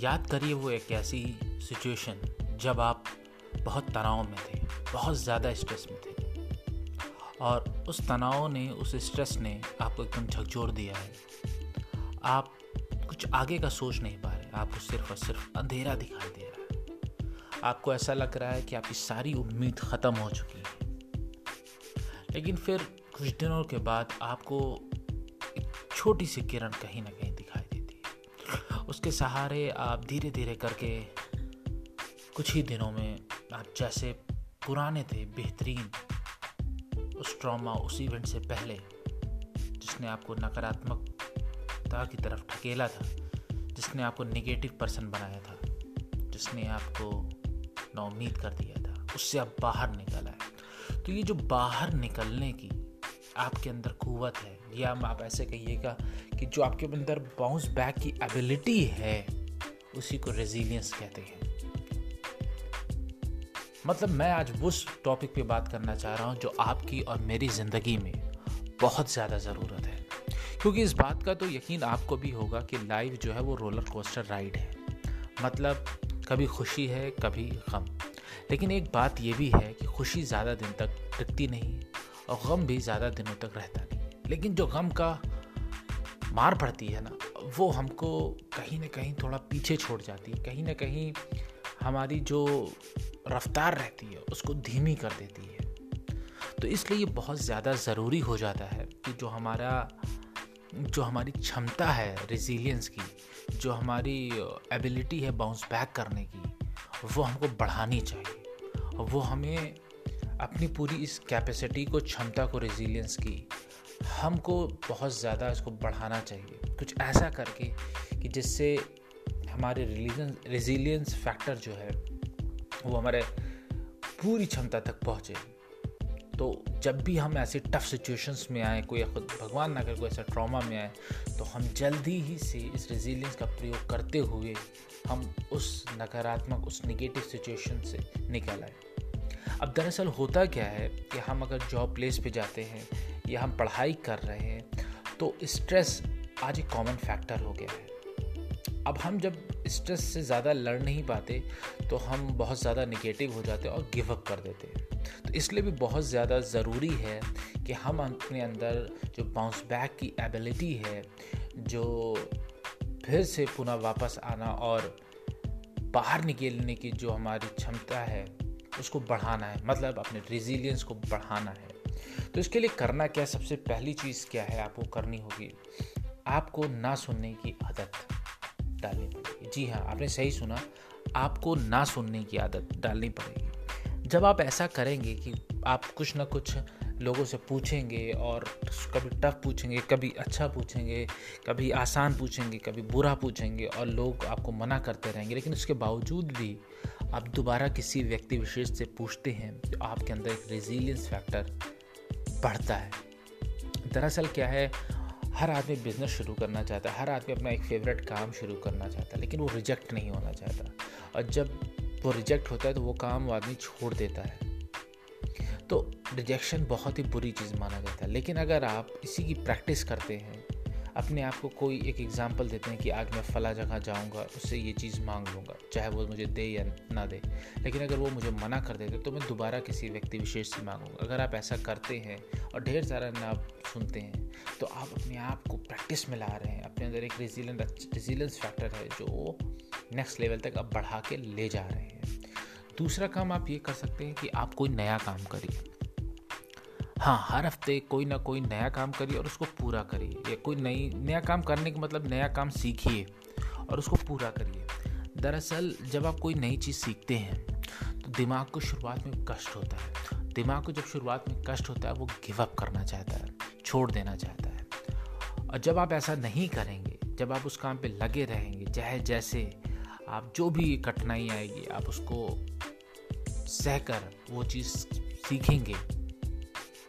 याद करिए वो एक ऐसी सिचुएशन जब आप बहुत तनाव में थे, बहुत ज़्यादा स्ट्रेस में थे। और उस तनाव ने, उस स्ट्रेस ने आपको एकदम झकझोर दिया है। आप कुछ आगे का सोच नहीं पा रहे, आपको सिर्फ़ और सिर्फ़ अंधेरा दिखाई दे रहा है। आपको ऐसा लग रहा है कि आपकी सारी उम्मीद ख़त्म हो चुकी है। लेकिन फिर कुछ दिनों के बाद आपको एक छोटी सी किरण कहीं ना कहीं उसके सहारे आप धीरे धीरे करके कुछ ही दिनों में आप जैसे पुराने थे, बेहतरीन उस ट्रॉमा उस इवेंट से पहले जिसने आपको नकारात्मकता की तरफ़ ठकेला था, जिसने आपको नेगेटिव पर्सन बनाया था, जिसने आपको नाउमीद कर दिया था, उससे आप बाहर निकल आए। तो ये जो बाहर निकलने की आपके अंदर कुवत है या आप ऐसे कहिएगा कि जो आपके अंदर बाउंस बैक की एबिलिटी है, उसी को रेजिलियंस कहते हैं। मतलब मैं आज उस टॉपिक पे बात करना चाह रहा हूँ जो आपकी और मेरी ज़िंदगी में बहुत ज़्यादा ज़रूरत है। क्योंकि इस बात का तो यकीन आपको भी होगा कि लाइफ जो है वो रोलर कोस्टर राइड है। मतलब कभी खुशी है, कभी गम। लेकिन एक बात ये भी है कि खुशी ज़्यादा दिन तक टिकती नहीं और गम भी ज़्यादा दिनों तक रहता नहीं लेकिन जो गम का मार पड़ती है ना, वो हमको कहीं ना कहीं थोड़ा पीछे छोड़ जाती है। कहीं ना कहीं हमारी जो रफ्तार रहती है, उसको धीमी कर देती है। तो इसलिए ये बहुत ज़्यादा ज़रूरी हो जाता है कि जो हमारा, जो हमारी क्षमता है रेजिलियंस की, जो हमारी एबिलिटी है बाउंस बैक करने की, वो हमको बढ़ानी चाहिए। वो हमें अपनी पूरी इस कैपेसिटी को, क्षमता को रेजिलियंस की हमको बहुत ज़्यादा इसको बढ़ाना चाहिए। कुछ ऐसा करके कि जिससे हमारे रिलीजन रेजिलियंस फैक्टर जो है, वो हमारे पूरी क्षमता तक पहुँचे। तो जब भी हम ऐसे टफ सिचुएशंस में आए, कोई खुद, भगवान ना कर कोई ऐसा ट्रॉमा में आए तो हम जल्दी ही से इस रेजिलियंस का प्रयोग करते हुए हम उस नकारात्मक, उस निगेटिव सिचुएशन से निकल आए। अब दरअसल होता क्या है कि हम अगर जॉब प्लेस पे जाते हैं या हम पढ़ाई कर रहे हैं तो स्ट्रेस आज एक कॉमन फैक्टर हो गया है। अब हम जब स्ट्रेस से ज़्यादा लड़ नहीं पाते तो हम बहुत ज़्यादा निगेटिव हो जाते हैं और गिव अप कर देते हैं। तो इसलिए भी बहुत ज़्यादा ज़रूरी है कि हम अपने अंदर जो बाउंस बैक की एबिलिटी है, जो फिर से पुनः वापस आना और बाहर निकलने की जो हमारी क्षमता है, उसको बढ़ाना है। मतलब अपने रेजिलियंस को बढ़ाना है। तो इसके लिए करना क्या सबसे पहली चीज़ क्या है आपको करनी होगी? आपको ना सुनने की आदत डालनी पड़ेगी। जी हाँ आपने सही सुना। आपको ना सुनने की आदत डालनी पड़ेगी। जब आप ऐसा करेंगे कि आप कुछ ना कुछ लोगों से पूछेंगे और कभी टफ पूछेंगे, कभी अच्छा पूछेंगे, कभी आसान पूछेंगे, कभी बुरा पूछेंगे और लोग आपको मना करते रहेंगे, लेकिन उसके बावजूद भी आप दोबारा किसी व्यक्ति विशेष से पूछते हैं तो आपके अंदर एक रेजिलियंस फैक्टर बढ़ता है। दरअसल क्या है, हर आदमी बिज़नेस शुरू करना चाहता है, हर आदमी अपना एक फेवरेट काम शुरू करना चाहता है, लेकिन वो रिजेक्ट नहीं होना चाहता। और जब वो रिजेक्ट होता है तो वो काम वो आदमी छोड़ देता है। तो रिजेक्शन बहुत ही बुरी चीज़ माना जाता है। लेकिन अगर आप इसी की प्रैक्टिस करते हैं अपने आप को कोई एक एग्ज़ाम्पल देते हैं कि आज मैं फ़ला जगह जाऊँगा, उससे ये चीज़ मांग लूँगा, चाहे वो मुझे दे या ना दे। लेकिन अगर वो मुझे मना कर देते तो मैं दोबारा किसी व्यक्ति विशेष से मांगूँगा। अगर आप ऐसा करते हैं और ढेर सारा नाम सुनते हैं तो आप अपने आप को प्रैक्टिस में ला रहे हैं। अपने अंदर एक रेजिलेंट रिजिलेंस फैक्टर है जो नेक्स्ट लेवल तक आप बढ़ा के ले जा रहे हैं। दूसरा काम आप ये कर सकते हैं कि आप कोई नया काम करिए। हाँ हर हफ़्ते कोई ना कोई नया काम करिए और उसको पूरा करिए। या कोई नई, नया काम करने का मतलब नया काम सीखिए और उसको पूरा करिए। दरअसल, जब आप कोई नई चीज़ सीखते हैं तो दिमाग को शुरुआत में कष्ट होता है। दिमाग को जब शुरुआत में कष्ट होता है, वो गिवअप करना चाहता है, छोड़ देना चाहता है। और जब आप ऐसा नहीं करेंगे, जब आप उस काम पे लगे रहेंगे चाहे जैसे आप जो भी कठिनाई आएगी, आप उसको सहकर वो चीज़ सीखेंगे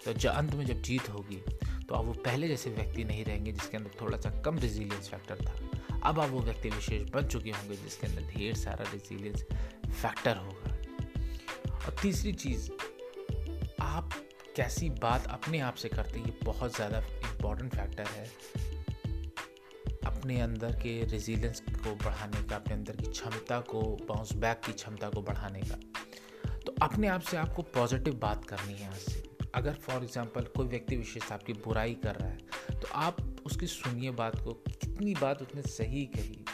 तो अंत में जब जीत होगी तो आप वो पहले जैसे व्यक्ति नहीं रहेंगे जिसके अंदर थोड़ा सा कम रिजिलियंस फैक्टर था। अब आप वो व्यक्ति विशेष बन चुके होंगे जिसके अंदर ढेर सारा रिजिलियंस फैक्टर होगा। और तीसरी चीज़, आप कैसी बात अपने आप से करते हैं, ये बहुत ज़्यादा इंपॉर्टेंट फैक्टर है। अपने अंदर के रेजिलेंस को बढ़ाने का, अपने अंदर की क्षमता को बाउंस बैक की क्षमता को बढ़ाने का। तो अपने आप से आपको पॉजिटिव बात करनी है आज से। अगर फॉर एग्जांपल कोई व्यक्ति विशेष आपकी बुराई कर रहा है तो आप उसकी सुनिए बात को, कितनी बात उसने सही कही।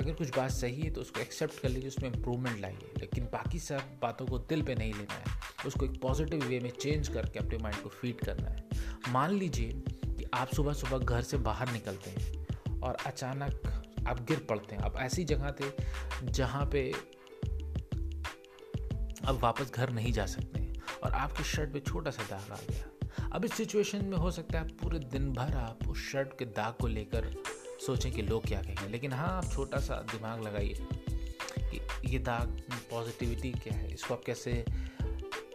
अगर कुछ बात सही है तो उसको एक्सेप्ट कर लीजिए, उसमें इम्प्रूवमेंट लाइए। लेकिन बाकी सब बातों को दिल पे नहीं लेना है। उसको एक पॉजिटिव वे में चेंज करके अपने माइंड को फ़ीड करना है। मान लीजिए कि आप सुबह सुबह घर से बाहर निकलते हैं और अचानक आप गिर पड़ते हैं। आप ऐसी जगह थे जहाँ पे अब वापस घर नहीं जा सकते। और आपके शर्ट पे छोटा सा दाग आ गया। अब इस सिचुएशन में हो सकता है पूरे दिन भर आप उस शर्ट के दाग को लेकर सोचें कि लोग क्या कहेंगे। लेकिन हाँ आप छोटा सा दिमाग लगाइए कि ये दाग पॉजिटिविटी क्या है? इसको आप कैसे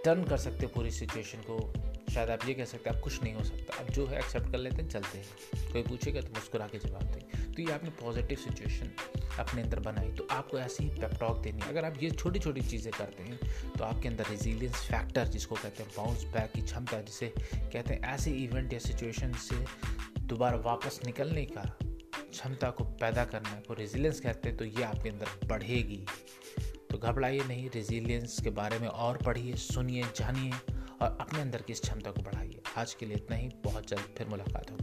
टर्न कर सकते हो पूरी सिचुएशन को? शायद आप ये कह सकते हैं, आप कुछ नहीं हो सकता। अब जो है एक्सेप्ट कर लेते हैं, चलते हैं। कोई पूछेगा तो मुस्कुरा के जवाब दें तो ये आपने पॉजिटिव सिचुएशन अपने अंदर बनाई। तो आपको ऐसी ही पेपटॉक देनी अगर आप ये छोटी छोटी चीज़ें करते हैं तो आपके अंदर रेजिलियंस फैक्टर जिसको कहते हैं बाउंस बैक की क्षमता, जिसे कहते हैं, ऐसे इवेंट या सिचुएशन से दोबारा वापस निकलने का क्षमता को पैदा करना को रेजिलियंस कहते हैं तो ये आपके अंदर बढ़ेगी। तो घबराइए नहीं रेजिलियंस के बारे में और पढ़िए, सुनिए, जानिए। और अपने अंदर की इस क्षमता को बढ़ाइए। आज के लिए इतना ही। बहुत जल्द फिर मुलाकात होगी।